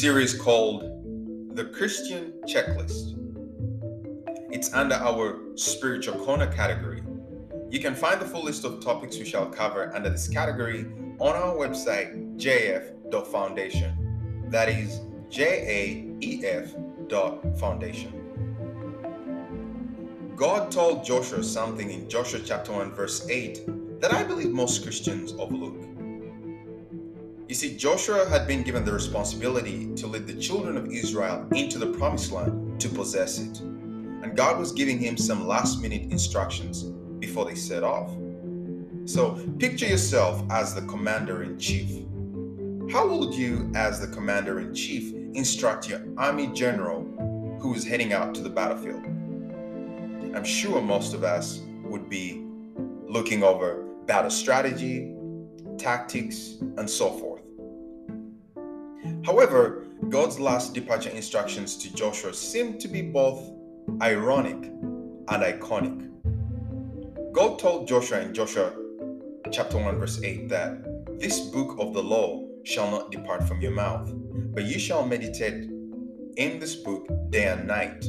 Series called The Christian Checklist. It's under our Spiritual Corner category. You can find the full list of topics we shall cover under this category on our website, jaef.foundation. That is J A E F dot foundation. God told Joshua something in Joshua chapter 1, verse 8 that I believe most Christians overlook. You see, Joshua had been given the responsibility to lead the children of Israel into the promised land to possess it. And God was giving him some last minute instructions before they set off. So picture yourself as the commander in chief. How would you, as the commander in chief, instruct your army general who is heading out to the battlefield? I'm sure most of us would be looking over battle strategy, tactics, and so forth. However, God's last departure instructions to Joshua seem to be both ironic and iconic. God told Joshua in Joshua chapter 1 verse 8 that this book of the law shall not depart from your mouth, but you shall meditate in this book day and night,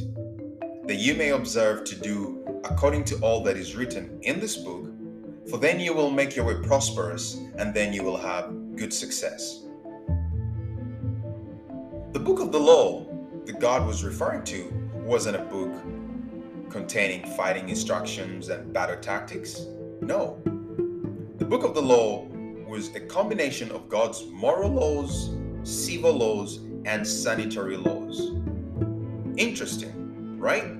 that you may observe to do according to all that is written in this book, for then you will make your way prosperous, and then you will have good success. The book of the law that God was referring to wasn't a book containing fighting instructions and battle tactics. No. The book of the law was a combination of God's moral laws, civil laws, and sanitary laws. Interesting, right?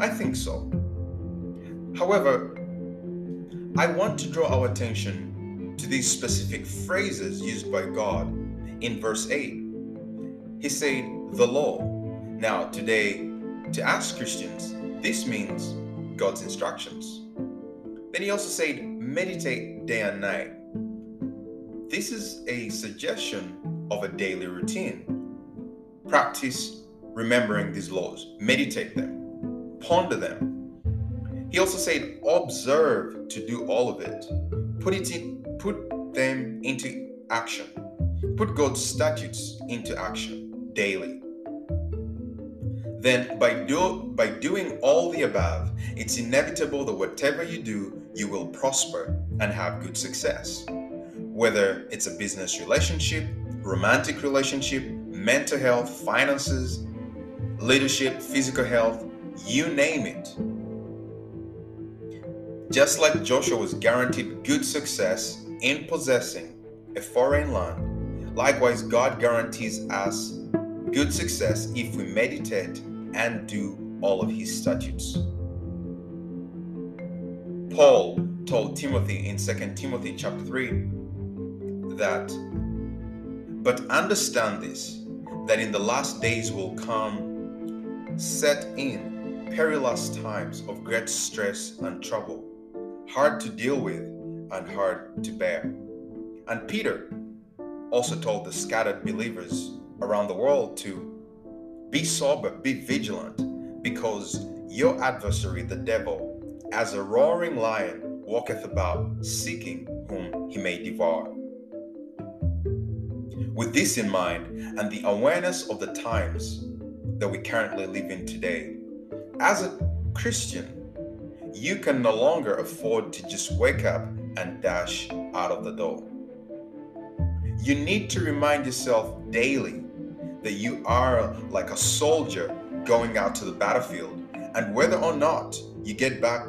I think so. However, I want to draw our attention to these specific phrases used by God in verse 8. He said, the law. Now, today, to us Christians, this means God's instructions. Then he also said, meditate day and night. This is a suggestion of a daily routine. Practice remembering these laws, meditate them, ponder them. He also said, observe to do all of it. Put it in, put them into action. Put God's statutes into action daily. Then by do by doing all the above, it's inevitable that whatever you do, you will prosper and have good success. Whether it's a business relationship, romantic relationship, mental health, finances, leadership, physical health, you name it. Just like Joshua was guaranteed good success in possessing a foreign land, likewise, God guarantees us good success if we meditate and do all of his statutes. Paul told Timothy in 2 Timothy chapter 3 that, but understand this, that in the last days will come set in perilous times of great stress and trouble hard to deal with and hard to bear. And Peter also told the scattered believers around the world to be sober, be vigilant, because your adversary, the devil, as a roaring lion, walketh about seeking whom he may devour. With this in mind and the awareness of the times that we currently live in today, as a Christian, you can no longer afford to just wake up and dash out of the door. You need to remind yourself daily that you are like a soldier going out to the battlefield, and whether or not you get back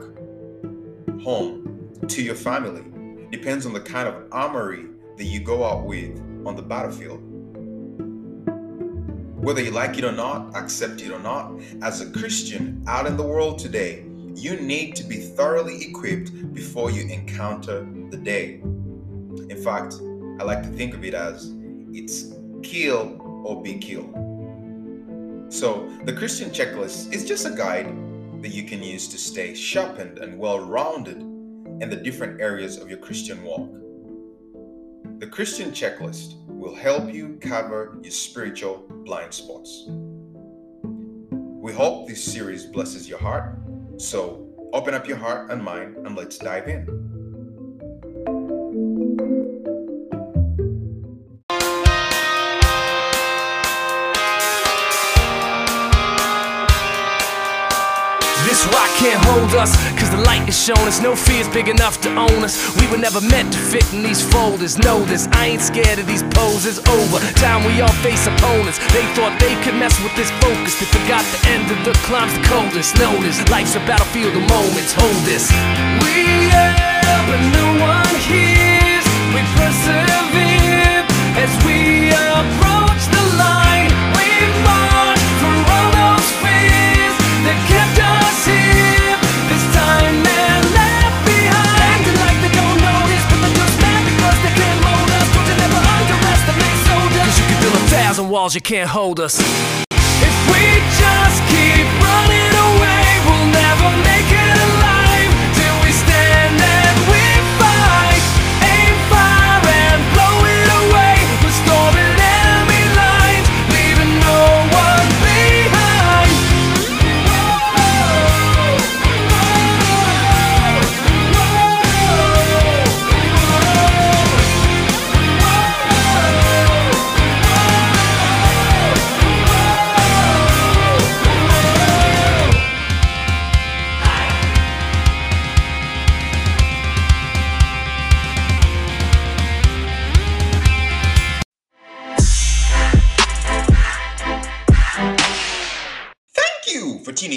home to your family depends on the kind of armory that you go out with on the battlefield. Whether you like it or not, accept it or not, as a Christian out in the world today, you need to be thoroughly equipped before you encounter the day. In fact, I like to think of it as it's kill or be killed. So, the Christian checklist is just a guide that you can use to stay sharpened and well rounded in the different areas of your Christian walk. The Christian checklist will help you cover your spiritual blind spots. We hope this series blesses your heart so open up your heart and mind and let's dive in. This rock can't hold us, cause the light is shown us. No fear's big enough to own us. We were never meant to fit in these folders. Know this, I ain't scared of these poses. Over time, we all face opponents. They thought they could mess with this focus. They forgot the end of the climb's the coldest. Notice, life's a battlefield of moments. Hold this. We yell, but no one hears. We persevere walls, you can't hold us. If we just keep running away, we'll never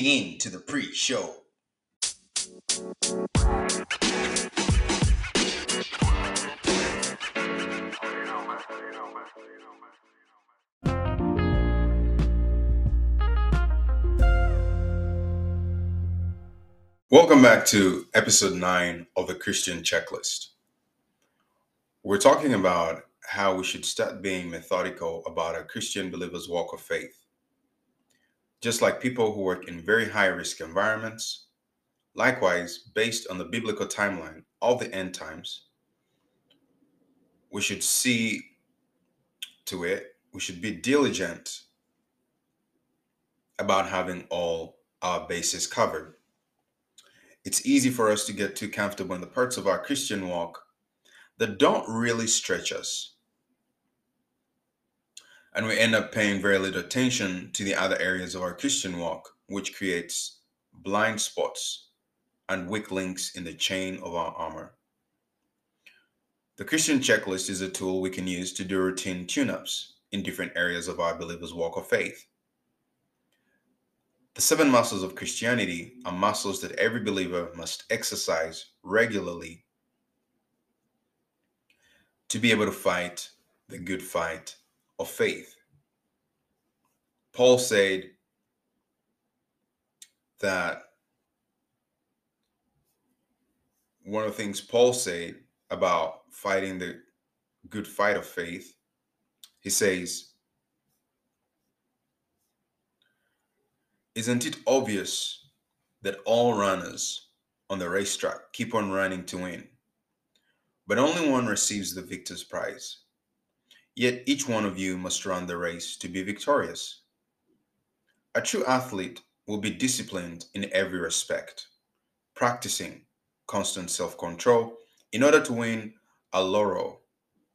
tuning in to the pre show. Welcome back to episode 9 of the Christian Checklist. We're talking about how we should start being methodical about a Christian believer's walk of faith. Just like people who work in very high risk environments, likewise, based on the biblical timeline of the end times, we should see to it, we should be diligent about having all our bases covered it's easy for us to get too comfortable in the parts of our Christian walk that don't really stretch us. And we end up paying very little attention to the other areas of our Christian walk, which creates blind spots and weak links in the chain of our armor. The Christian checklist is a tool we can use to do routine tune ups in different areas of our believer's walk of faith. The seven muscles of Christianity are muscles that every believer must exercise regularly to be able to fight the good fight of faith. Paul said that one of the things Paul said about fighting the good fight of faith, he says, Isn't it obvious that all runners on the racetrack keep on running to win, but only one receives the victor's prize? Yet each one of you must run the race to be victorious. A true athlete will be disciplined in every respect, practicing constant self control in order to win a laurel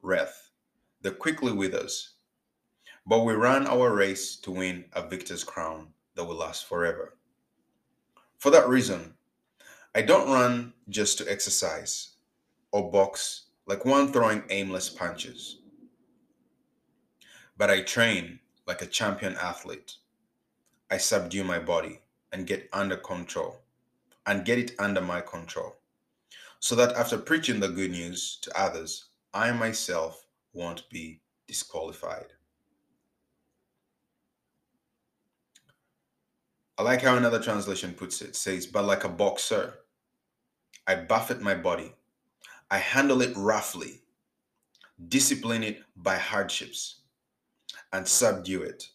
wreath that quickly withers. But we run our race to win a victor's crown that will last forever. For that reason, I don't run just to exercise or box like one throwing aimless punches, but I train like a champion athlete. I subdue my body and get under control and get it under my control so that after preaching the good news to others, I myself won't be disqualified. I like how another translation puts it, says, but like a boxer, I buffet my body. I handle it roughly, discipline it by hardships, and subdue it,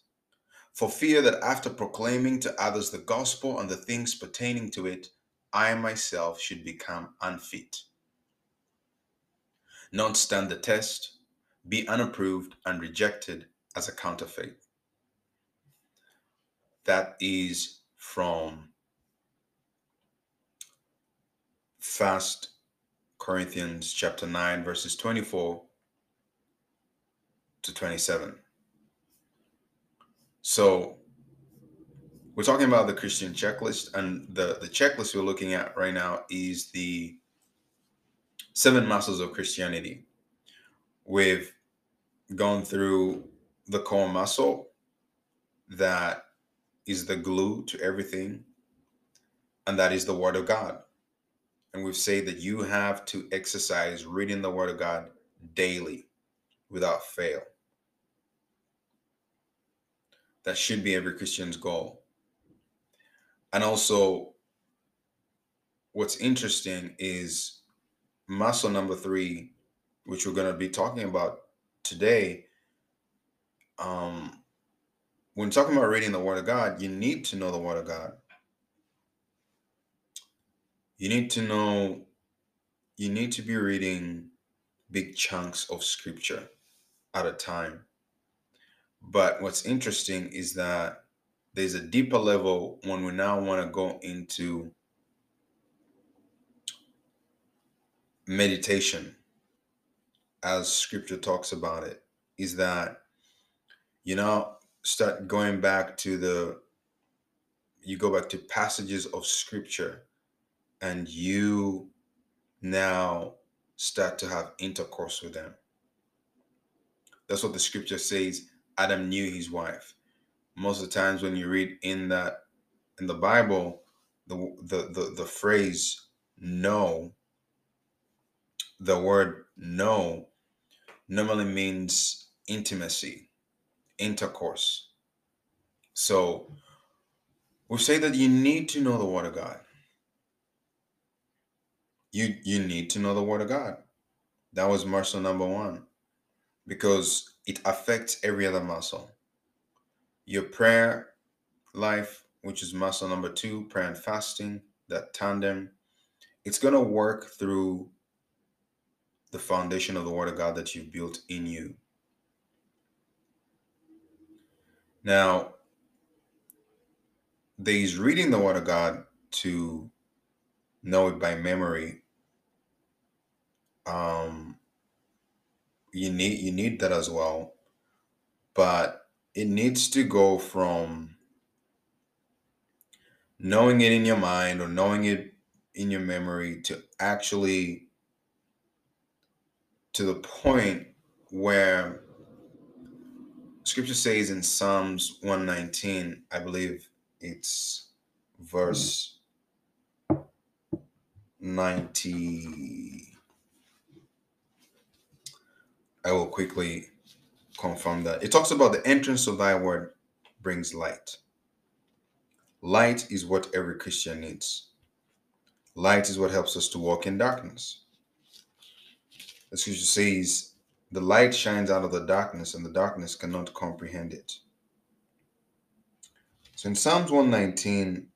for fear that after proclaiming to others the gospel and the things pertaining to it, I myself should become unfit. Not stand the test, be unapproved and rejected as a counterfeit that is from First Corinthians chapter 9 verses 24 to 27. So we're talking about the Christian checklist and the the checklist we're looking at right now is the seven muscles of Christianity. We've gone through the core muscle that is the glue to everything, and that is the Word of God. And we've said that you have to exercise reading the Word of God daily without fail. That should be every Christian's goal. And also, what's interesting is muscle number three, which we're going to be talking about today. Um, when talking about reading the Word of God, you need to know the Word of God. You need to know, you need to be reading big chunks of scripture at a time. But what's interesting is that there's a deeper level when we now want to go into meditation, as scripture talks about it, is that, you know, start going back to the you go back to passages of scripture and you now start to have intercourse with them. That's what the scripture says adam knew his wife most of the times when you read in that in the Bible, the the the, the phrase know, the word know normally means intimacy, intercourse. So we say that you need to know the word of God. You you need to know the word of God. That was muscle number one. Because it affects every other muscle. Your prayer life, which is muscle number two, prayer and fasting, that tandem, it's going to work through the foundation of the Word of God that you've built in you. Now, there's reading the Word of God to know it by memory. Um, you need you need that as well, but it needs to go from knowing it in your mind or knowing it in your memory to actually to the point where scripture says in Psalms 119, I believe it's verse mm. 90. I will quickly confirm that. It talks about the entrance of thy word brings light. Light is what every Christian needs. Light is what helps us to walk in darkness. The scripture says, the light shines out of the darkness, and the darkness cannot comprehend it. So in Psalms 119,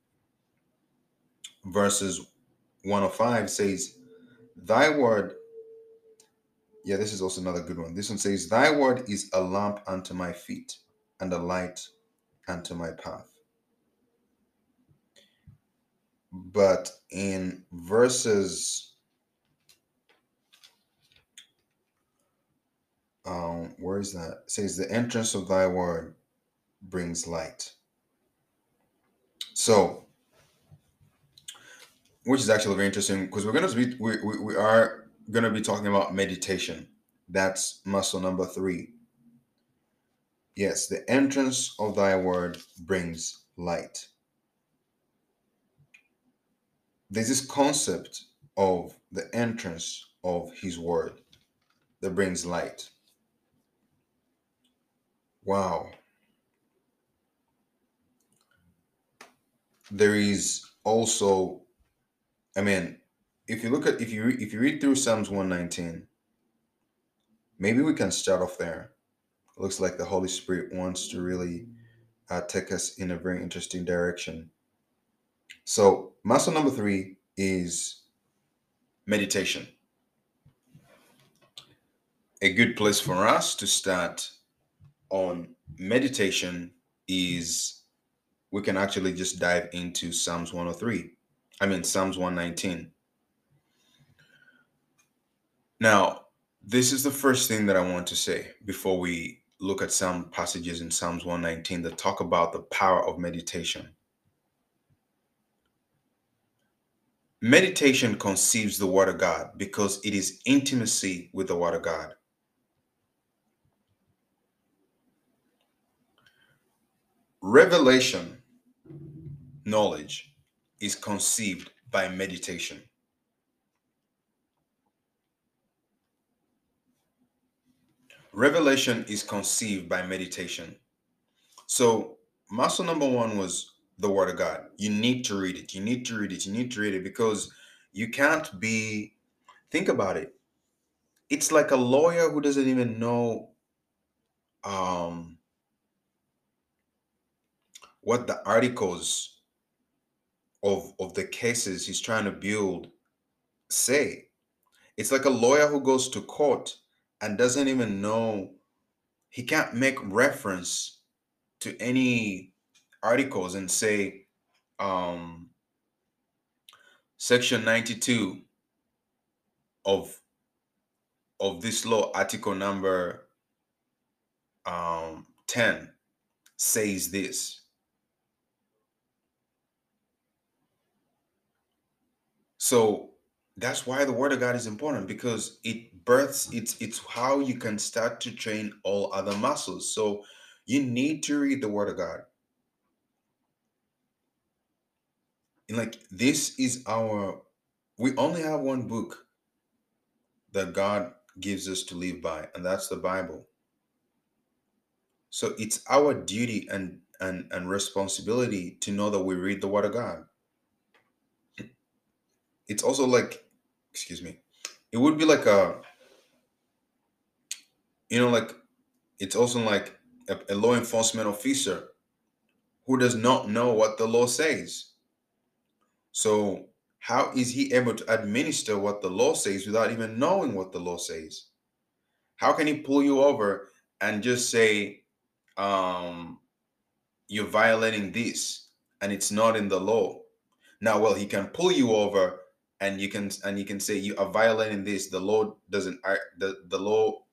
verses 105 says, Thy word, yeah, this is also another good one. This one says, Thy word is a lamp unto my feet and a light unto my path. But in verses um where is that it says the entrance of thy word brings light so which is actually very interesting because we're going to be we, we, we are going to be talking about meditation. That's muscle number three. Yes the entrance of thy word brings light. There's this concept of the entrance of his word that brings light. Wow. There is also, I mean, if you look at if you if you read through Psalms 119, maybe we can start off there. It looks like the Holy Spirit wants to really uh, take us in a very interesting direction. So, muscle number three is meditation. A good place for us to start on meditation is we can actually just dive into Psalms 103. I mean, Psalms 119. Now, this is the first thing that I want to say before we look at some passages in Psalms 119 that talk about the power of meditation. Meditation conceives the Word of God because it is intimacy with the Word of God. Revelation knowledge is conceived by meditation. Revelation is conceived by meditation. So, muscle number one was the Word of God. You need to read it. You need to read it. You need to read it because you can't be, think about it. It's like a lawyer who doesn't even know um, what the articles of of the cases he's trying to build say. It's like a lawyer who goes to court and doesn't even know he can't make reference to any articles and say um section 92 of of this law article number um 10 says this. So that's why the word of God is important because it births it's it's how you can start to train all other muscles. So you need to read the word of God. And like this is our we only have one book that God gives us to live by, and that's the Bible. So it's our duty and and, and responsibility to know that we read the word of God. It's also like, excuse me, it would be like a you know, like it's also like a, a law enforcement officer who does not know what the law says. So, how is he able to administer what the law says without even knowing what the law says? How can he pull you over and just say, um, you're violating this and it's not in the law? Now, well, he can pull you over and you can and you can say you are violating this. The law doesn't the, the law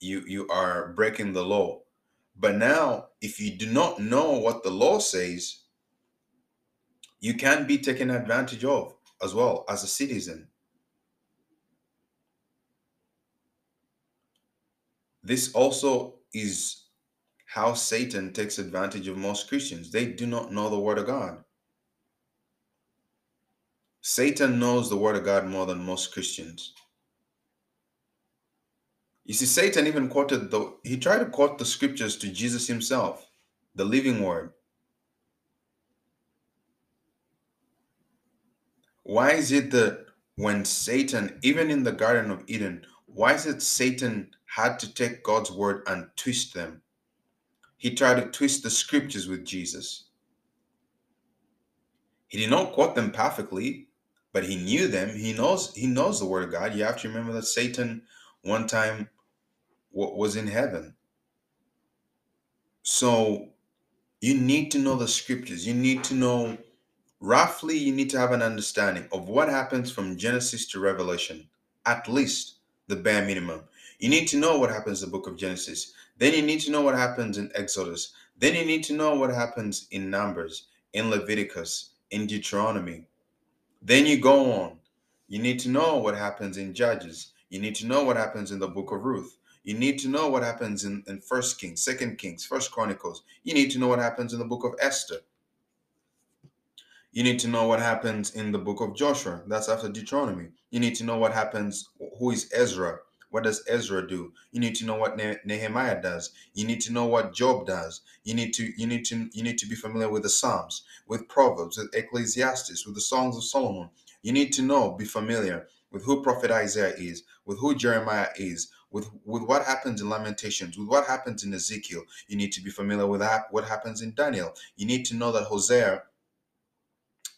you you are breaking the law. But now, if you do not know what the law says, you can be taken advantage of as well as a citizen. This also is how Satan takes advantage of most Christians. They do not know the Word of God. Satan knows the Word of God more than most Christians. You see, Satan even quoted the, he tried to quote the scriptures to Jesus himself, the living word. Why is it that when Satan, even in the Garden of Eden, why is it Satan had to take God's word and twist them? He tried to twist the scriptures with Jesus. He did not quote them perfectly, but he knew them. He knows he knows the word of God. You have to remember that Satan one time was in heaven. So you need to know the scriptures. You need to know roughly, you need to have an understanding of what happens from Genesis to Revelation, at least the bare minimum. You need to know what happens in the book of Genesis. Then you need to know what happens in Exodus. Then you need to know what happens in Numbers, in Leviticus, in Deuteronomy. Then you go on. You need to know what happens in Judges. You need to know what happens in the book of Ruth. You need to know what happens in, in First Kings, Second Kings, First Chronicles. You need to know what happens in the book of Esther. You need to know what happens in the book of Joshua. That's after Deuteronomy. You need to know what happens. Who is Ezra? What does Ezra do? You need to know what ne- Nehemiah does. You need to know what Job does. You need to you need to you need to be familiar with the Psalms, with Proverbs, with Ecclesiastes, with the Songs of Solomon. You need to know, be familiar with who Prophet Isaiah is, with who Jeremiah is, with with what happens in lamentations with what happens in ezekiel you need to be familiar with that what happens in daniel you need to know that hosea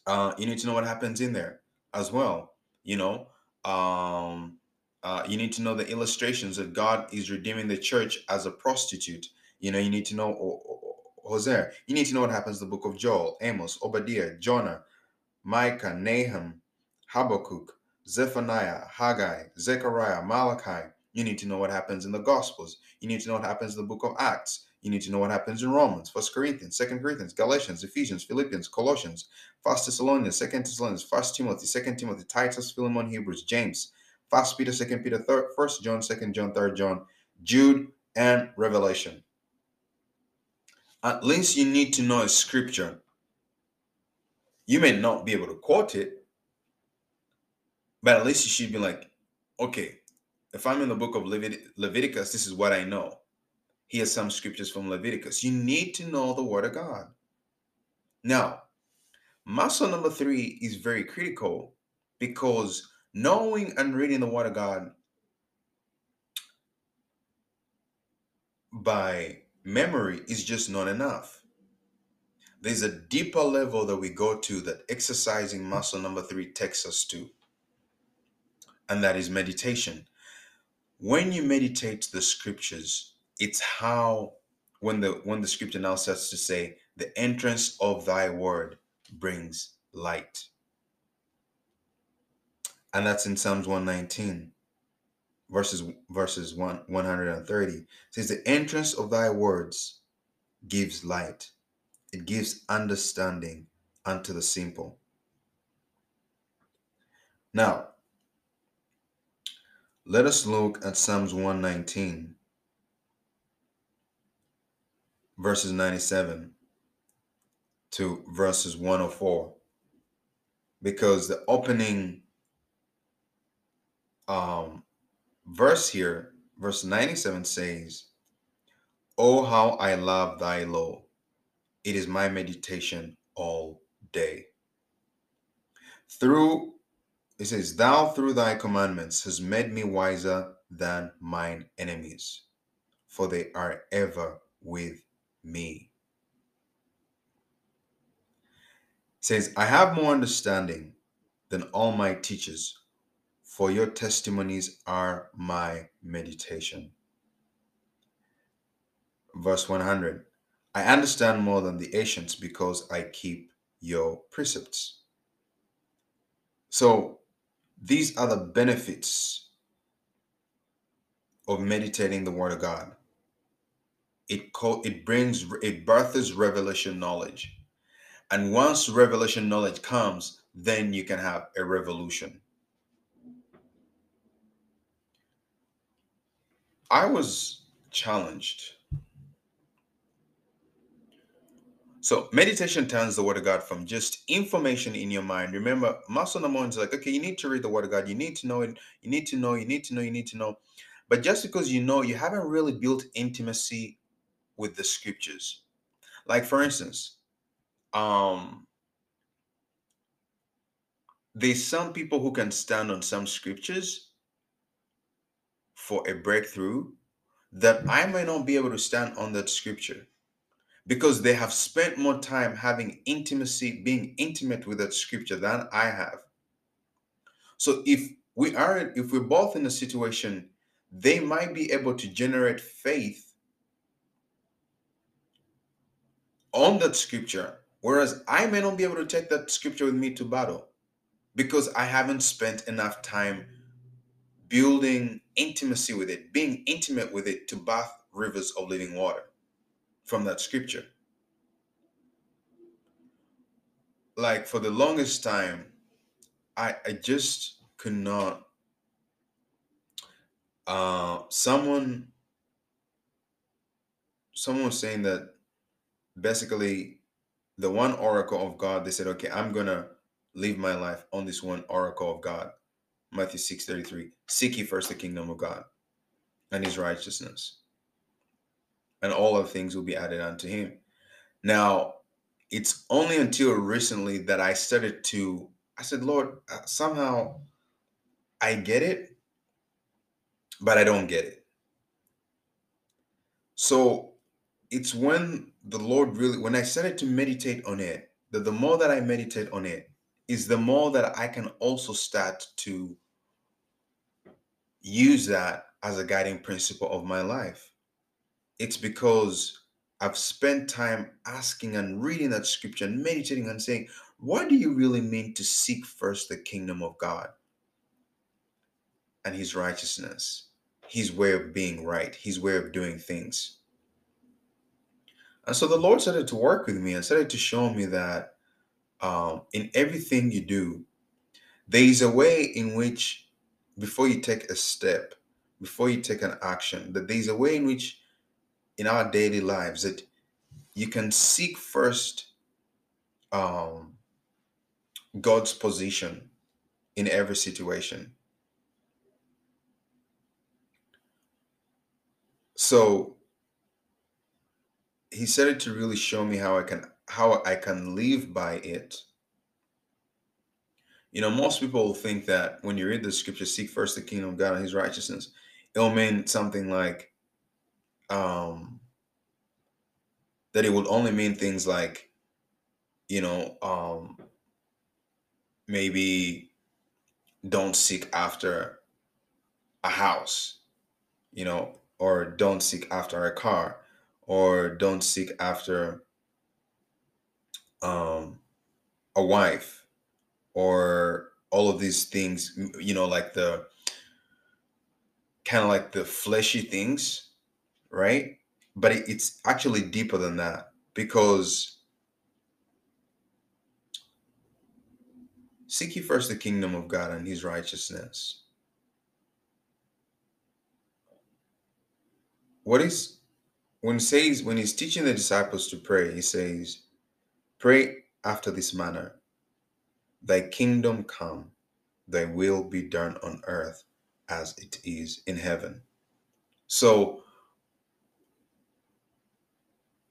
uh, you need to know what happens in there as well you know um, uh, you need to know the illustrations that god is redeeming the church as a prostitute you know you need to know hosea you need to know what happens in the book of joel amos obadiah jonah micah nahum habakkuk zephaniah haggai zechariah malachi you need to know what happens in the Gospels. You need to know what happens in the book of Acts. You need to know what happens in Romans, First Corinthians, Second Corinthians, Galatians, Ephesians, Philippians, Colossians, First Thessalonians, Second Thessalonians, First Timothy, Second Timothy, Titus, Philemon, Hebrews, James, First Peter, Second Peter, Third, First John, Second John, Third John, Jude, and Revelation. At least you need to know scripture. You may not be able to quote it, but at least you should be like, okay, if I'm in the book of Levit- Leviticus, this is what I know. Here's some scriptures from Leviticus. You need to know the word of God. Now, muscle number three is very critical because knowing and reading the word of God by memory is just not enough. There's a deeper level that we go to that exercising muscle number three takes us to, and that is meditation when you meditate the scriptures it's how when the when the scripture now starts to say the entrance of thy word brings light and that's in psalms 119 verses verses 1 130 it says the entrance of thy words gives light. It gives understanding unto the simple. Now let us look at Psalms 119, verses 97 to verses 104. because the opening um, verse here, verse 97 says, Oh, how I love thy law. It is my meditation all day. Through, it says, Thou through thy commandments has made me wiser than mine enemies, for they are ever with me. It says, I have more understanding than all my teachers, for your testimonies are my meditation. Verse 100 I understand more than the ancients because I keep your precepts. So, these are the benefits of meditating the Word of God. It, co- it brings, it births revelation knowledge. And once revelation knowledge comes, then you can have a revolution. I was challenged. So meditation turns the word of God from just information in your mind. Remember, Master Namon is like, okay, you need to read the word of God. You need to know it. You need to know, you need to know, you need to know. But just because you know, you haven't really built intimacy with the scriptures. Like for instance, um there's some people who can stand on some scriptures for a breakthrough that I may not be able to stand on that scripture because they have spent more time having intimacy, being intimate with that scripture than I have. So if we are, if we're both in a situation, they might be able to generate faith on that scripture, whereas I may not be able to take that scripture with me to battle because I haven't spent enough time building intimacy with it, being intimate with it to bath rivers of living water from that scripture. Like for the longest time, I I just could not. Uh, someone someone was saying that basically the one oracle of God. They said, okay, I'm gonna live my life on this one oracle of God. Matthew 6 33. Seek ye first the kingdom of God and his righteousness, and all other things will be added unto him. Now, it's only until recently that I started to, I said, Lord, uh, somehow I get it, but I don't get it. So it's when the Lord really, when I started to meditate on it, that the more that I meditate on it, is the more that I can also start to use that as a guiding principle of my life. It's because I've spent time asking and reading that scripture and meditating and saying, what do you really mean to seek first the kingdom of God and his righteousness, his way of being right, his way of doing things? And so the Lord started to work with me and started to show me that um, in everything you do, there is a way in which, before you take a step, before you take an action, that there is a way in which in our daily lives that you can seek first um, God's position in every situation. So he started to really show me how I can how I can live by it. You know, most people think that when you read the scripture, seek first the kingdom of God and his righteousness, it'll mean something like um that it would only mean things like, you know, um maybe don't seek after a house, you know, or don't seek after a car, or don't seek after um, a wife, or all of these things, you know, like the kind of like the fleshy things, right? But it, it's actually deeper than that because seek ye first the kingdom of God and his righteousness. What is when he says when he's teaching the disciples to pray, he says, Pray after this manner. Thy kingdom come, thy will be done on earth as it is in heaven. So,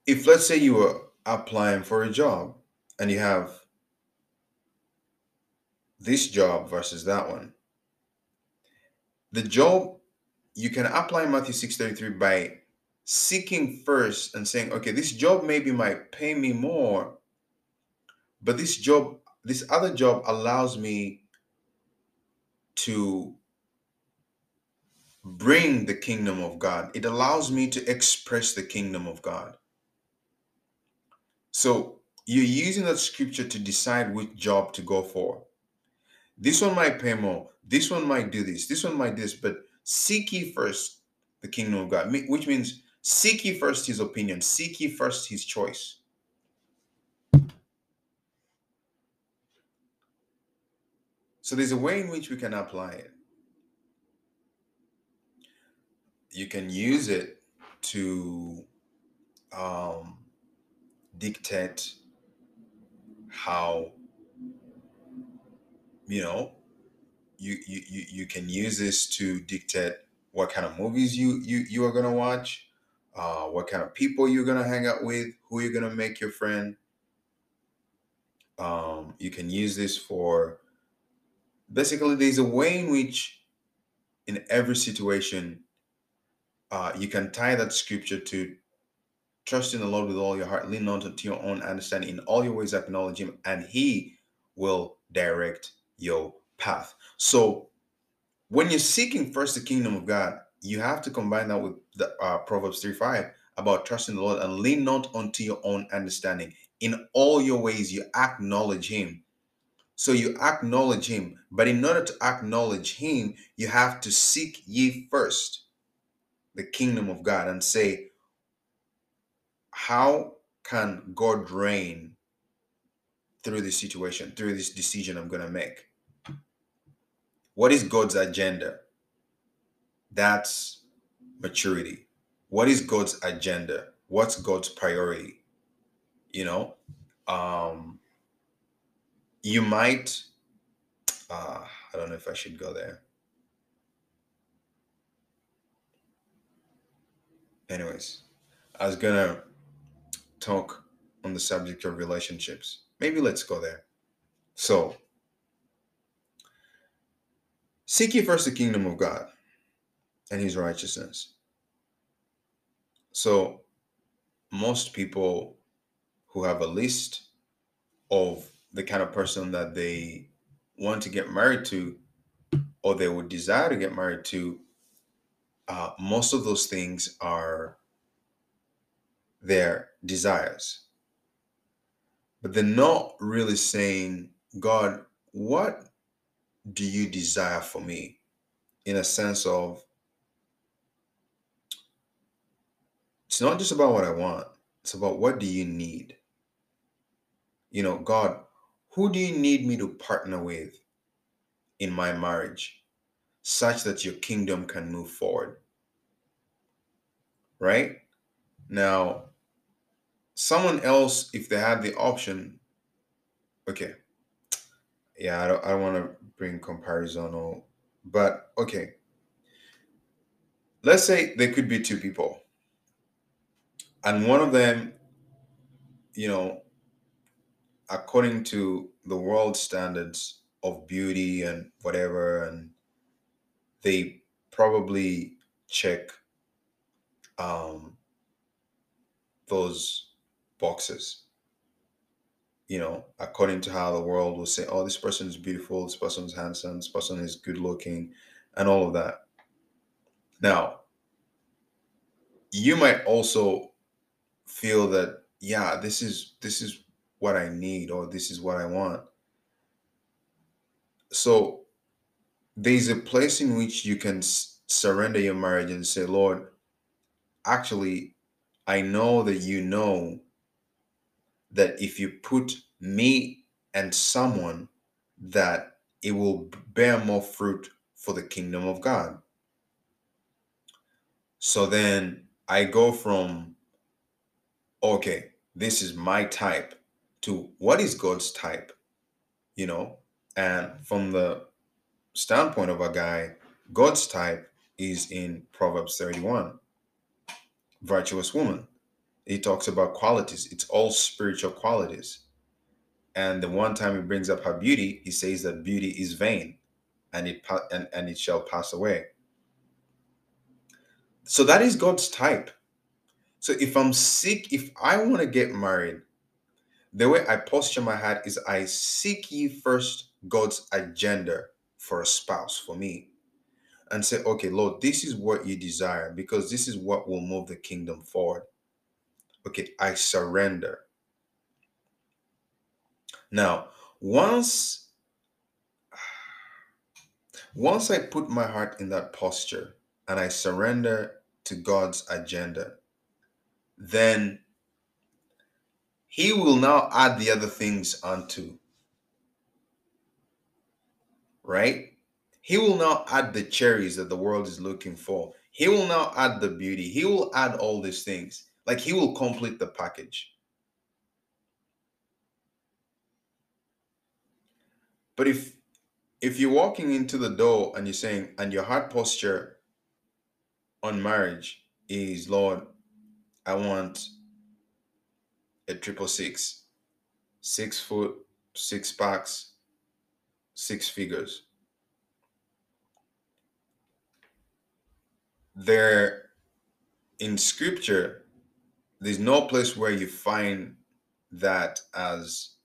if let's say you are applying for a job and you have this job versus that one, the job you can apply Matthew 6:33 by seeking first and saying, okay, this job maybe might pay me more, but this job, this other job allows me to bring the kingdom of God. It allows me to express the kingdom of God. So you're using that scripture to decide which job to go for. This one might pay more. This one might do this. This one might do this. But seek ye first the kingdom of God, which means seek ye first his opinion, seek ye first his choice. So there's a way in which we can apply it. You can use it to um, dictate how you know you, you you can use this to dictate what kind of movies you you you are gonna watch uh, what kind of people you're gonna hang out with who you're gonna make your friend um, you can use this for basically there's a way in which in every situation uh, you can tie that scripture to trust in the lord with all your heart lean not to your own understanding. In all your ways acknowledge him and he will direct your path. So when you're seeking first the kingdom of god you have to combine that with the uh, proverbs 3 5 about trusting the lord and lean not unto your own understanding. In all your ways you acknowledge him so you acknowledge him. But in order to acknowledge him, you have to seek ye first the kingdom of God and say, How can God reign through this situation, through this decision I'm going to make? What is God's agenda? That's maturity. What is God's agenda? What's God's priority? You know, um, you might uh, i don't know if i should go there. Anyways i was gonna talk on the subject of relationships. Maybe let's go there. So seek ye first the kingdom of god and his righteousness. So most people who have a list of the kind of person that they want to get married to or they would desire to get married to, uh, most of those things are their desires. But they're not really saying, God, what do you desire for me? In a sense of, it's not just about what I want, it's about what do you need? You know, God, who do you need me to partner with in my marriage such that your kingdom can move forward? Right? Now, someone else, if they had the option, okay. Yeah, I don't, I don't want to bring comparison or, but okay. Let's say there could be two people, and one of them, you know, according to the world standards of beauty and whatever and they probably check um, those boxes you know according to how the world will say oh this person is beautiful this person is handsome this person is good looking and all of that. Now you might also feel that yeah this is this is what I need or this is what I want. So there's a place in which you can s- surrender your marriage and say, Lord, actually, I know that you know that if you put me and someone, that it will bear more fruit for the kingdom of God. So then I go from, okay, this is my type to what is God's type? you know, and from the standpoint of a guy, God's type is in Proverbs 31. Virtuous woman. He talks about qualities. It's all spiritual qualities. And the one time he brings up her beauty, he says that beauty is vain and it and, and it shall pass away. So that is God's type. So if I'm sick, if I want to get married, the way I posture my heart is I seek ye first God's agenda for a spouse for me and say, okay, Lord, this is what you desire because this is what will move the kingdom forward. Okay, I surrender. Now, once once I put my heart in that posture and I surrender to God's agenda, then He will now add the other things onto. Right? He will now add the cherries that the world is looking for. He will now add the beauty. He will add all these things. Like He will complete the package. But if if you're walking into the door and you're saying, and your heart posture on marriage is, Lord, I want a triple six, six foot, six packs, six figures. There in scripture, there's no place where you find that as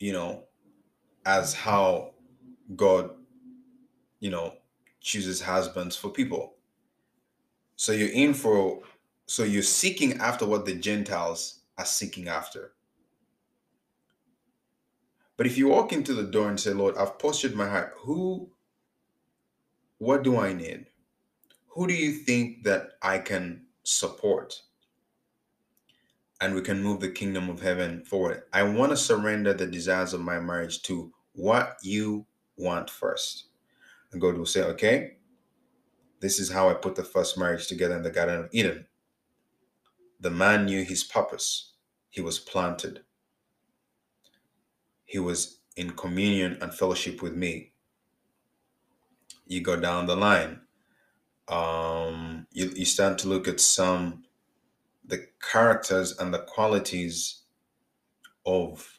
you know as how God, you know, chooses husbands for people. So you're in for, so you're seeking after what the Gentiles are seeking after. But if you walk into the door and say, Lord, I've postured my heart, who, what do I need? Who do you think that I can support? And we can move the kingdom of heaven forward. I want to surrender the desires of my marriage to what you want first. And God will say, okay, this is how I put the first marriage together in the Garden of Eden. The man knew his purpose, he was planted, he was in communion and fellowship with me. You go down the line, um, you, you start to look at some the characters and the qualities of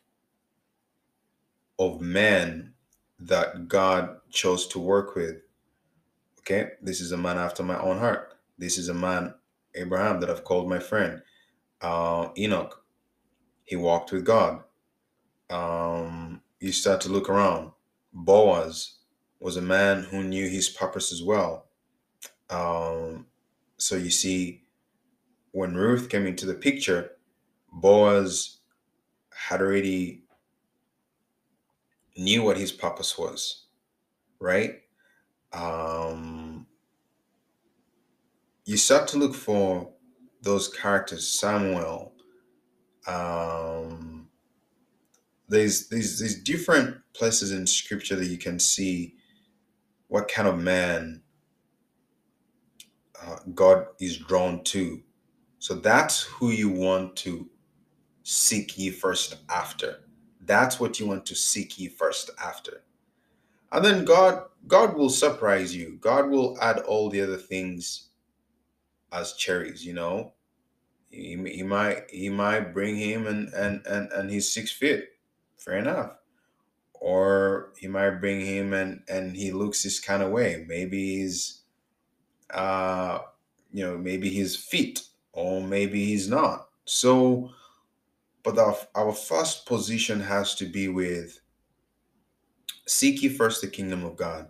of men that God chose to work with. Okay, this is a man after my own heart. This is a man, Abraham, that I've called my friend. Uh, Enoch, he walked with God. Um, you start to look around. Boaz was a man who knew his purpose as well. Um, so you see, when Ruth came into the picture, Boaz had already knew what his purpose was, right? Um, you start to look for those characters, Samuel. Um, there's there's there's different places in scripture that you can see what kind of man uh, God is drawn to. So that's who you want to seek ye first after. That's what you want to seek ye first after. And then God God will surprise you. God will add all the other things as cherries, you know. He, he might he might bring him and and and and he's six feet. Fair enough. Or he might bring him and and he looks this kind of way. Maybe he's uh you know, maybe he's fit or maybe he's not. So but our, our first position has to be with seek ye first the kingdom of God.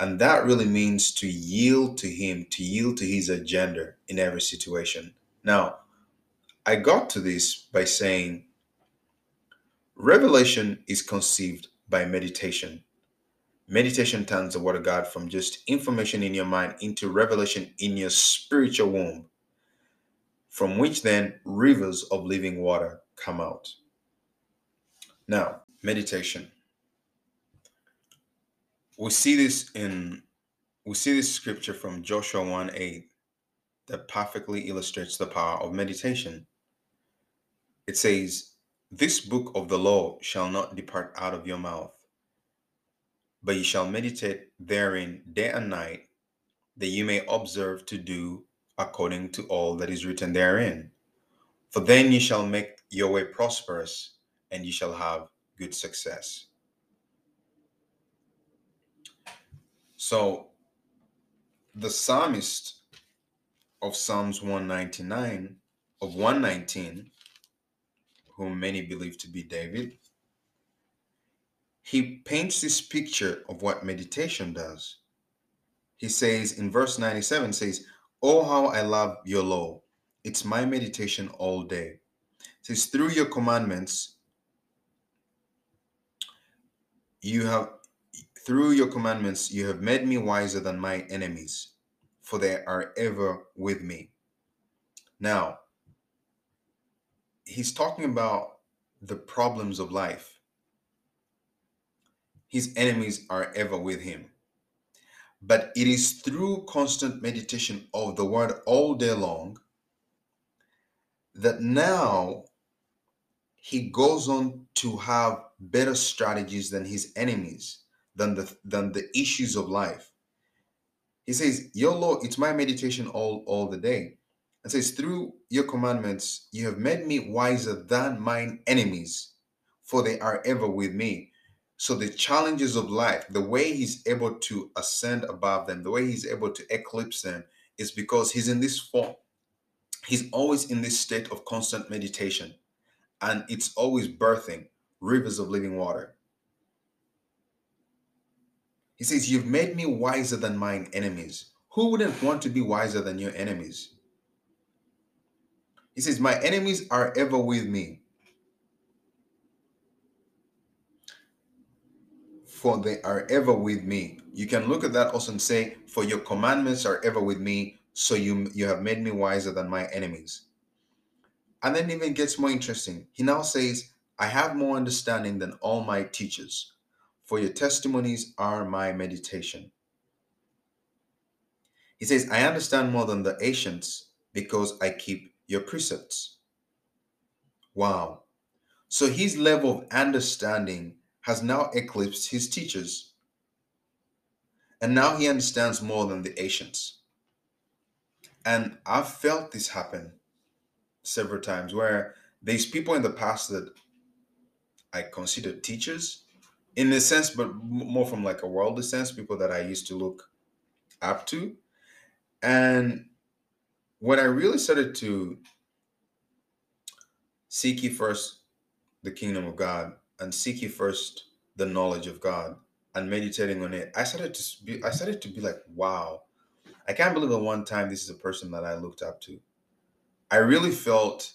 And that really means to yield to Him, to yield to His agenda in every situation. Now, I got to this by saying revelation is conceived by meditation. Meditation turns the Word of God from just information in your mind into revelation in your spiritual womb, from which then rivers of living water come out. Now, meditation. We see this in we see this scripture from Joshua 1 8 that perfectly illustrates the power of meditation. It says, This book of the law shall not depart out of your mouth, but ye shall meditate therein day and night, that you may observe to do according to all that is written therein. For then ye shall make your way prosperous, and ye shall have good success. So, the psalmist of Psalms 199 of 119, whom many believe to be David, he paints this picture of what meditation does. He says in verse 97 says, Oh how I love your law. It's my meditation all day. It says through your commandments you have through your commandments you have made me wiser than my enemies, for they are ever with me. Now, he's talking about the problems of life. His enemies are ever with him. But it is through constant meditation of the word all day long that now he goes on to have better strategies than his enemies, than the than the issues of life. He says, Your law, it's my meditation all, all the day. And says, Through your commandments, you have made me wiser than mine enemies, for they are ever with me. So the challenges of life, the way he's able to ascend above them, the way he's able to eclipse them, is because he's in this form. He's always in this state of constant meditation, and it's always birthing rivers of living water. He says, You've made me wiser than mine enemies. Who wouldn't want to be wiser than your enemies? He says, My enemies are ever with me. For they are ever with me. You can look at that also and say, For your commandments are ever with me, so you, you have made me wiser than my enemies. And then even gets more interesting. He now says, I have more understanding than all my teachers, for your testimonies are my meditation. He says, I understand more than the ancients because I keep your precepts. Wow. So his level of understanding has now eclipsed his teachers. And now he understands more than the ancients. And I've felt this happen several times where these people in the past that I considered teachers in a sense, but more from like a worldly sense, people that I used to look up to. And when I really started to seek ye first the kingdom of God and seek ye first the knowledge of God and meditating on it, I started to be I started to be like, wow, I can't believe that one time this is a person that I looked up to. I really felt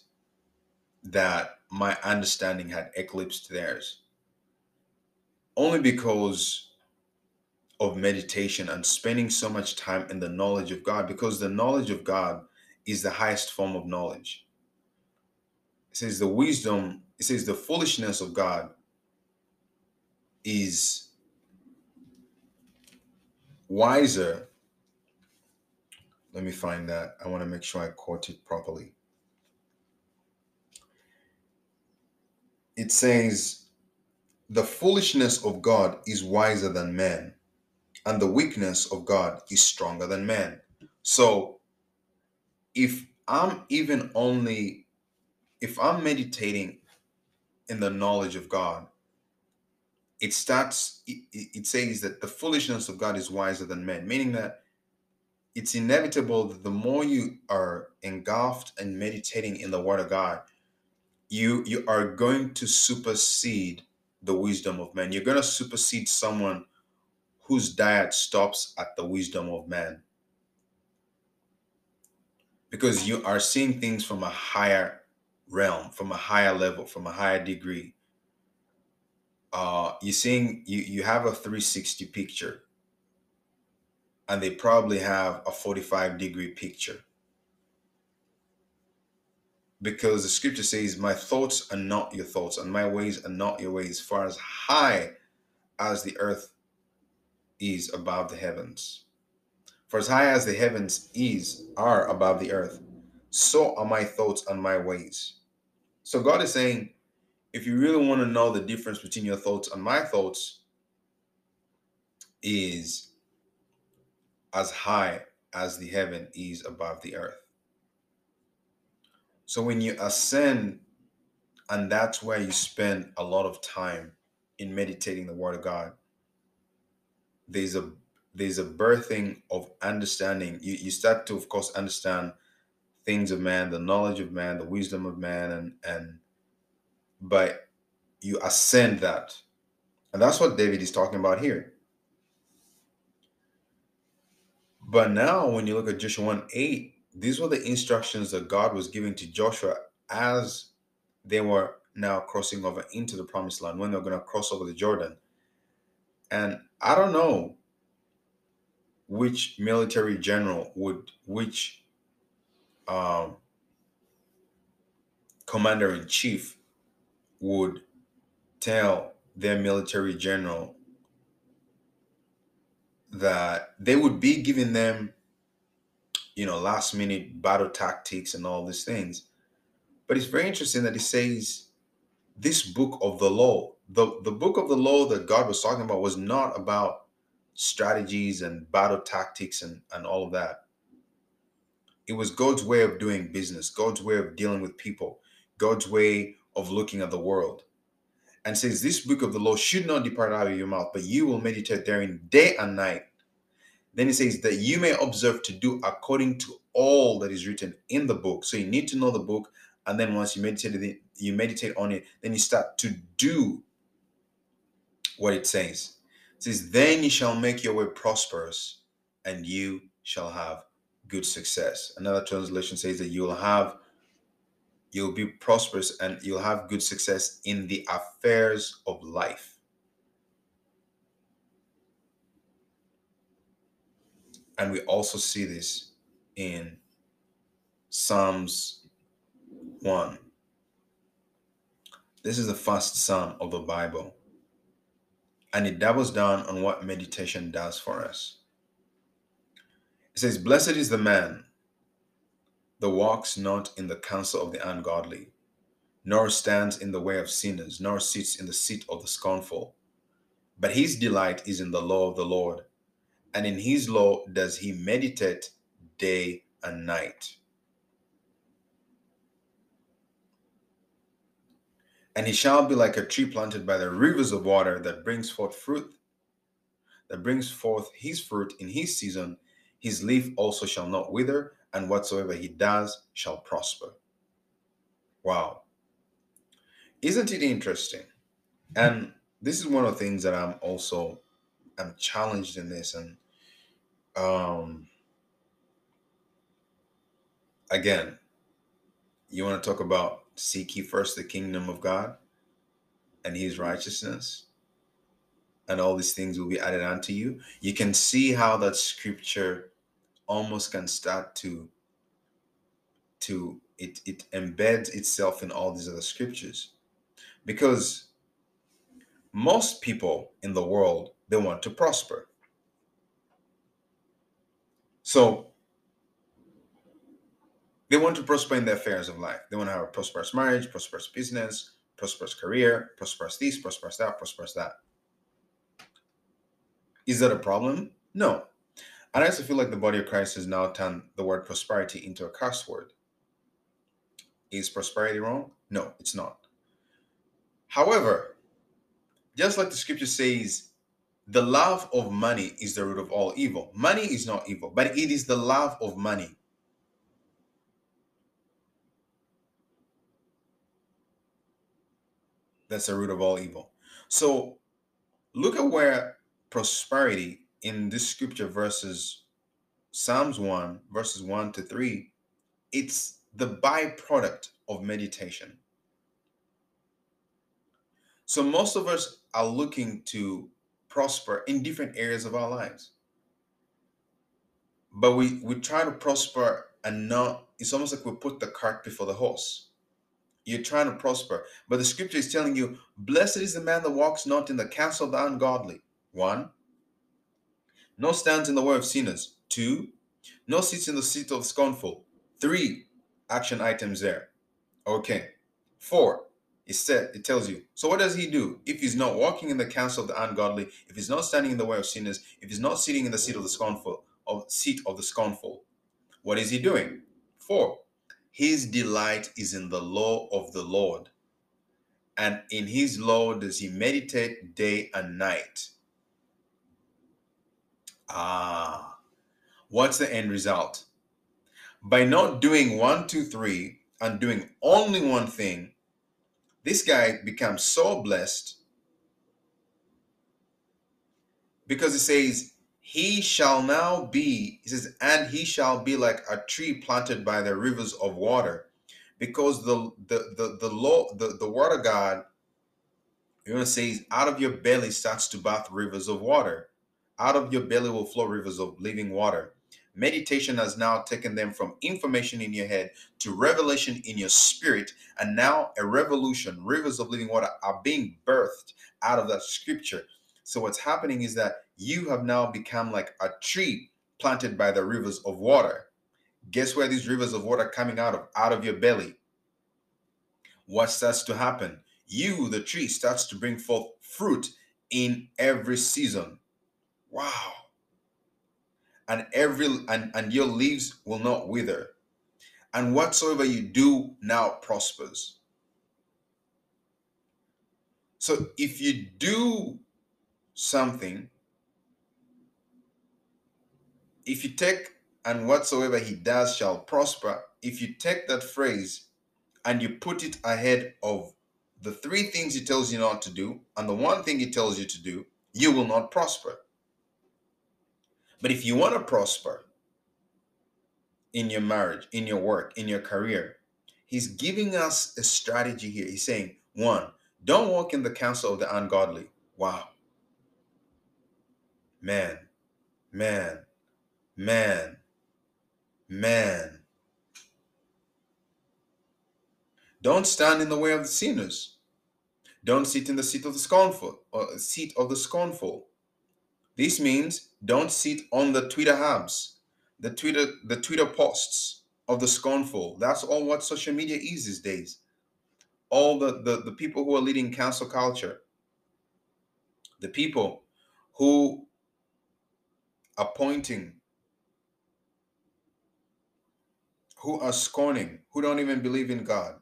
that my understanding had eclipsed theirs. Only because of meditation and spending so much time in the knowledge of God, because the knowledge of God is the highest form of knowledge. It says the wisdom, it says the foolishness of God is wiser. Let me find that. I want to make sure I quote it properly. It says, The foolishness of God is wiser than man, and the weakness of God is stronger than man. So, if I'm even only, if I'm meditating in the knowledge of God, it starts, it, it says that the foolishness of God is wiser than men, meaning that it's inevitable that the more you are engulfed and meditating in the Word of God, you you are going to supersede the wisdom of man. You're going to supersede someone whose diet stops at the wisdom of man. Because you are seeing things from a higher realm, from a higher level, from a higher degree. Uh, you're seeing you you have a 360 picture, and they probably have a 45 degree picture because the scripture says, My thoughts are not your thoughts, and my ways are not your ways, far as high as the earth is above the heavens. For as high as the heavens is are above the earth, so are my thoughts and my ways. So God is saying, if you really want to know the difference between your thoughts and my thoughts, is as high as the heaven is above the earth. So when you ascend, and that's where you spend a lot of time in meditating the word of God, there's a there's a birthing of understanding. You you start to, of course, understand things of man, the knowledge of man, the wisdom of man, and and but you ascend that. And that's what David is talking about here. But now, when you look at Joshua 1 8, these were the instructions that God was giving to Joshua as they were now crossing over into the promised land, when they're going to cross over the Jordan. And I don't know which military general would, which um, commander in chief would tell their military general that they would be giving them, you know, last minute battle tactics and all these things. But it's very interesting that it says this book of the law, the, the book of the law that God was talking about was not about strategies and battle tactics and, and all of that. It was God's way of doing business, God's way of dealing with people, God's way of looking at the world. And says, This book of the law should not depart out of your mouth, but you will meditate therein day and night. Then he says, That you may observe to do according to all that is written in the book. So you need to know the book. And then once you meditate it, you meditate on it, then you start to do what it says. It says, Then you shall make your way prosperous, and you shall have good success. Another translation says that you'll have you'll be prosperous and you'll have good success in the affairs of life. And we also see this in Psalms 1. This is the first psalm of the Bible. And it doubles down on what meditation does for us. It says, Blessed is the man that walks not in the counsel of the ungodly, nor stands in the way of sinners, nor sits in the seat of the scornful. But his delight is in the law of the Lord, and in his law does he meditate day and night. And he shall be like a tree planted by the rivers of water that brings forth fruit, that brings forth his fruit in his season. His leaf also shall not wither, and whatsoever he does shall prosper. Wow. Isn't it interesting? And this is one of the things that I'm also I'm challenged in this and um again, you want to talk about seek ye first the kingdom of God and his righteousness and all these things will be added unto you. You can see how that scripture almost can start to to it it embeds itself in all these other scriptures because most people in the world they want to prosper so they want to prosper in their affairs of life they want to have a prosperous marriage prosperous business prosperous career prosperous this prosperous that prosperous that is that a problem no and I also feel like the body of Christ has now turned the word prosperity into a curse word. Is prosperity wrong? No, it's not. However, just like the scripture says, the love of money is the root of all evil. Money is not evil, but it is the love of money. That's the root of all evil. So look at where prosperity in this scripture verses Psalms 1, verses 1 to 3, it's the byproduct of meditation. So most of us are looking to prosper in different areas of our lives. But we, we try to prosper and not, it's almost like we put the cart before the horse. You're trying to prosper. But the scripture is telling you, blessed is the man that walks not in the counsel of the ungodly. One, no stands in the way of sinners. Two, no sits in the seat of scornful. Three, action items there. Okay. Four, It said it tells you. So what does he do? If he's not walking in the counsel of the ungodly, if he's not standing in the way of sinners, if he's not sitting in the seat of the scornful, of seat of the scornful, what is he doing? Four, his delight is in the law of the Lord, and in his law does he meditate day and night. Ah, what's the end result? By not doing one, two, three, and doing only one thing, this guy becomes so blessed because it says, He shall now be, he says, and he shall be like a tree planted by the rivers of water. Because the the the, the law, the, the of God, you know, says, out of your belly starts to bath rivers of water. Out of your belly will flow rivers of living water. Meditation has now taken them from information in your head to revelation in your spirit. And now a revolution, rivers of living water are being birthed out of that scripture. So what's happening is that you have now become like a tree planted by the rivers of water. Guess where these rivers of water coming out of? Out of your belly. What starts to happen? You, the tree, starts to bring forth fruit in every season. Wow and every and, and your leaves will not wither. And whatsoever you do now prospers. So if you do something if you take and whatsoever he does shall prosper if you take that phrase and you put it ahead of the three things he tells you not to do and the one thing he tells you to do you will not prosper but if you want to prosper in your marriage, in your work, in your career, he's giving us a strategy here. He's saying, one, don't walk in the counsel of the ungodly. Wow. Man, man, man, man. Don't stand in the way of the sinners. Don't sit in the seat of the scornful, or seat of the scornful. This means don't sit on the Twitter hubs, the Twitter, the Twitter posts of the scornful. That's all what social media is these days. All the, the, the people who are leading cancel culture, the people who are pointing, who are scorning, who don't even believe in God,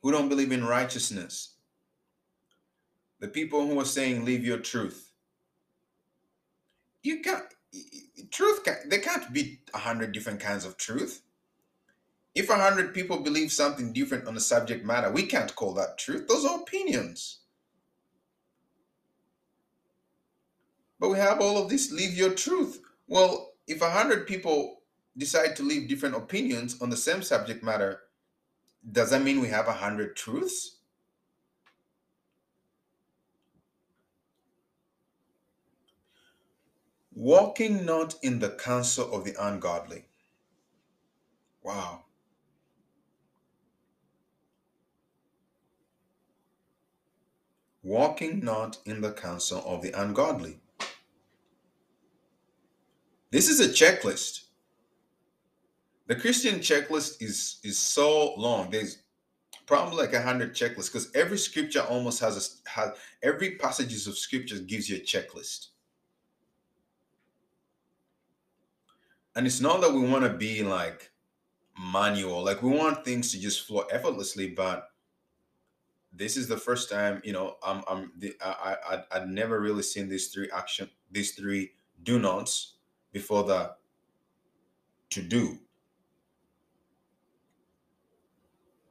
who don't believe in righteousness, the people who are saying, Leave your truth you can't truth can there can't be a hundred different kinds of truth. If a hundred people believe something different on a subject matter we can't call that truth. Those are opinions. But we have all of this leave your truth. Well if a hundred people decide to leave different opinions on the same subject matter does that mean we have a hundred truths walking not in the counsel of the ungodly. Wow. Walking not in the counsel of the ungodly. This is a checklist. The Christian checklist is is so long. There's probably like a hundred checklists because every scripture almost has a has every passages of scripture gives you a checklist. And it's not that we want to be like manual like we want things to just flow effortlessly but this is the first time you know i'm i'm the, i i i'd never really seen these three action these three do nots before the to do.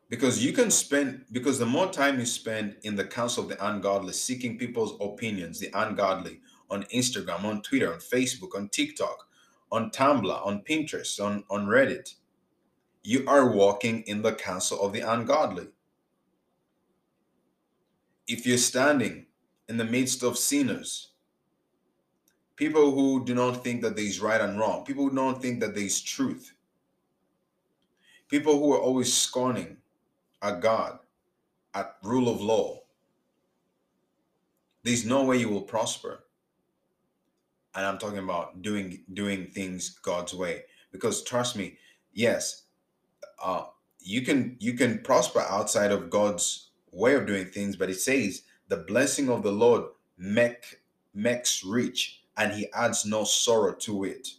Because you can spend because the more time you spend in the counsel of the ungodly seeking people's opinions the ungodly on instagram on twitter on facebook on tiktok on Tumblr, on Pinterest, on, on Reddit, you are walking in the counsel of the ungodly. If you're standing in the midst of sinners, people who do not think that there is right and wrong, people who don't think that there is truth, people who are always scorning a God, at rule of law, there's no way you will prosper and I'm talking about doing doing things God's way. Because trust me, yes, uh, you can you can prosper outside of God's way of doing things, but it says the blessing of the Lord make makes rich and he adds no sorrow to it.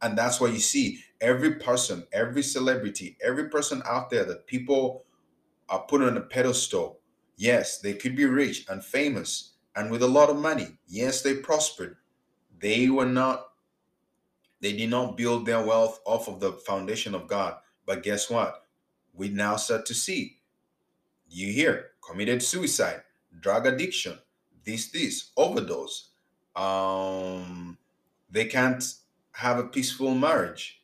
And that's why you see every person, every celebrity, every person out there that people are put on a pedestal. Yes, they could be rich and famous and with a lot of money. Yes, they prospered. They were not, they did not build their wealth off of the foundation of God. But guess what? We now start to see you hear committed suicide, drug addiction, this, this, overdose. Um, they can't have a peaceful marriage.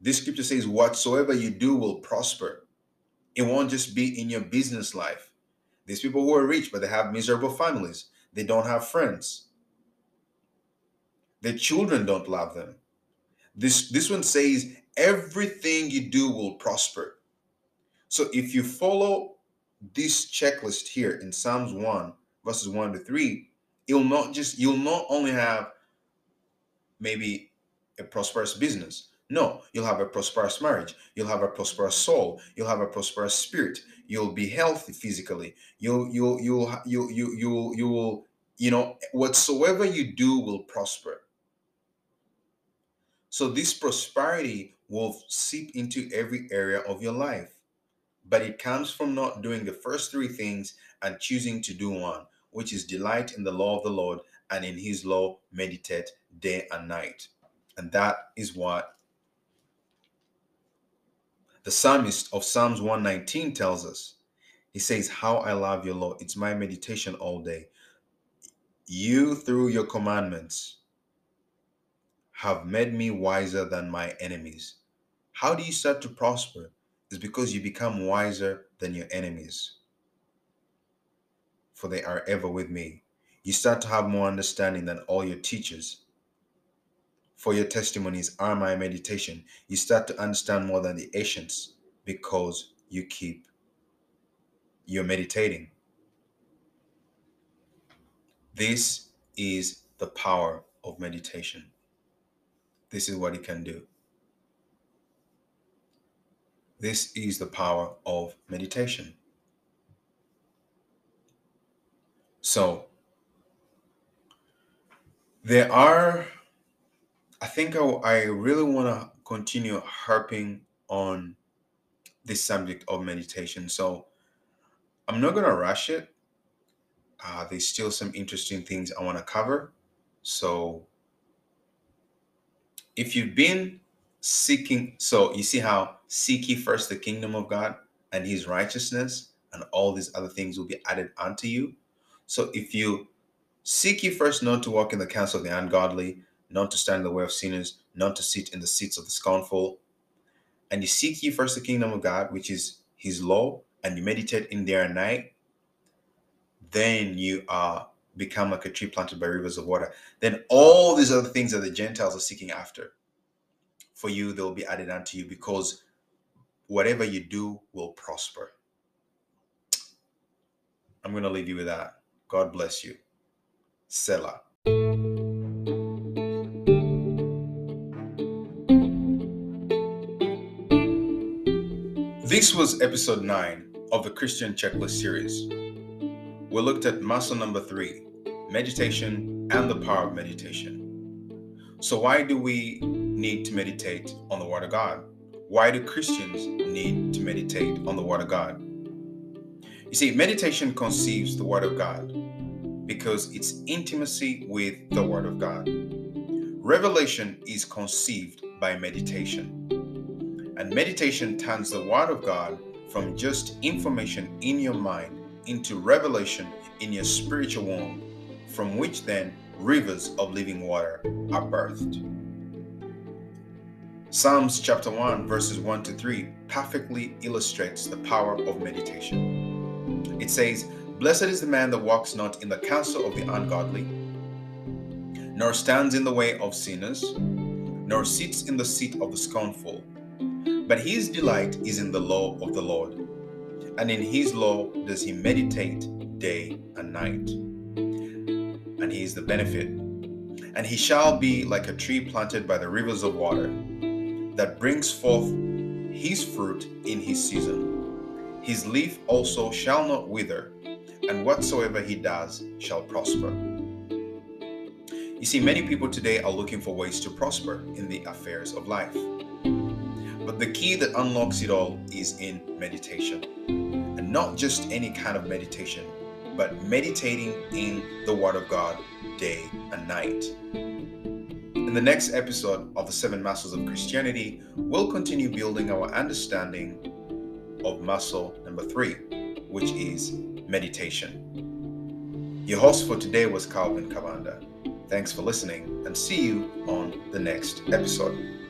This scripture says, Whatsoever you do will prosper. It won't just be in your business life. These people who are rich, but they have miserable families. They don't have friends. Their children don't love them. This, this one says, Everything you do will prosper. So if you follow this checklist here in Psalms 1, verses 1 to 3, you'll not just you'll not only have maybe a prosperous business. No, you'll have a prosperous marriage. You'll have a prosperous soul. You'll have a prosperous spirit. You'll be healthy physically. You'll you'll you'll you you you you will you know whatsoever you do will prosper. So this prosperity will seep into every area of your life. But it comes from not doing the first three things and choosing to do one, which is delight in the law of the Lord and in his law meditate day and night. And that is what the psalmist of Psalms 119 tells us. He says, How I love your law. It's my meditation all day. You, through your commandments, have made me wiser than my enemies. How do you start to prosper? Is because you become wiser than your enemies. For they are ever with me. You start to have more understanding than all your teachers for your testimonies are my meditation. You start to understand more than the ancients because you keep, you're meditating. This is the power of meditation. This is what it can do. This is the power of meditation. So, there are I think I, I really want to continue harping on this subject of meditation. So I'm not going to rush it. Uh, there's still some interesting things I want to cover. So if you've been seeking, so you see how seek ye first the kingdom of God and his righteousness, and all these other things will be added unto you. So if you seek ye first not to walk in the counsel of the ungodly, not to stand in the way of sinners, not to sit in the seats of the scornful. And you seek ye first the kingdom of God, which is his law, and you meditate in there and night, then you are become like a tree planted by rivers of water. Then all these other things that the Gentiles are seeking after, for you they'll be added unto you because whatever you do will prosper. I'm going to leave you with that. God bless you. Selah. This was episode 9 of the Christian Checklist series. We looked at muscle number 3 meditation and the power of meditation. So, why do we need to meditate on the Word of God? Why do Christians need to meditate on the Word of God? You see, meditation conceives the Word of God because it's intimacy with the Word of God. Revelation is conceived by meditation. And meditation turns the Word of God from just information in your mind into revelation in your spiritual womb, from which then rivers of living water are birthed. Psalms chapter 1, verses 1 to 3 perfectly illustrates the power of meditation. It says, Blessed is the man that walks not in the counsel of the ungodly, nor stands in the way of sinners, nor sits in the seat of the scornful but his delight is in the law of the Lord, and in his law does he meditate day and night. And he is the benefit. And he shall be like a tree planted by the rivers of water, that brings forth his fruit in his season. His leaf also shall not wither, and whatsoever he does shall prosper. You see, many people today are looking for ways to prosper in the affairs of life. But the key that unlocks it all is in meditation. And not just any kind of meditation, but meditating in the Word of God day and night. In the next episode of the Seven Muscles of Christianity, we'll continue building our understanding of muscle number three, which is meditation. Your host for today was Calvin Cavanda. Thanks for listening and see you on the next episode.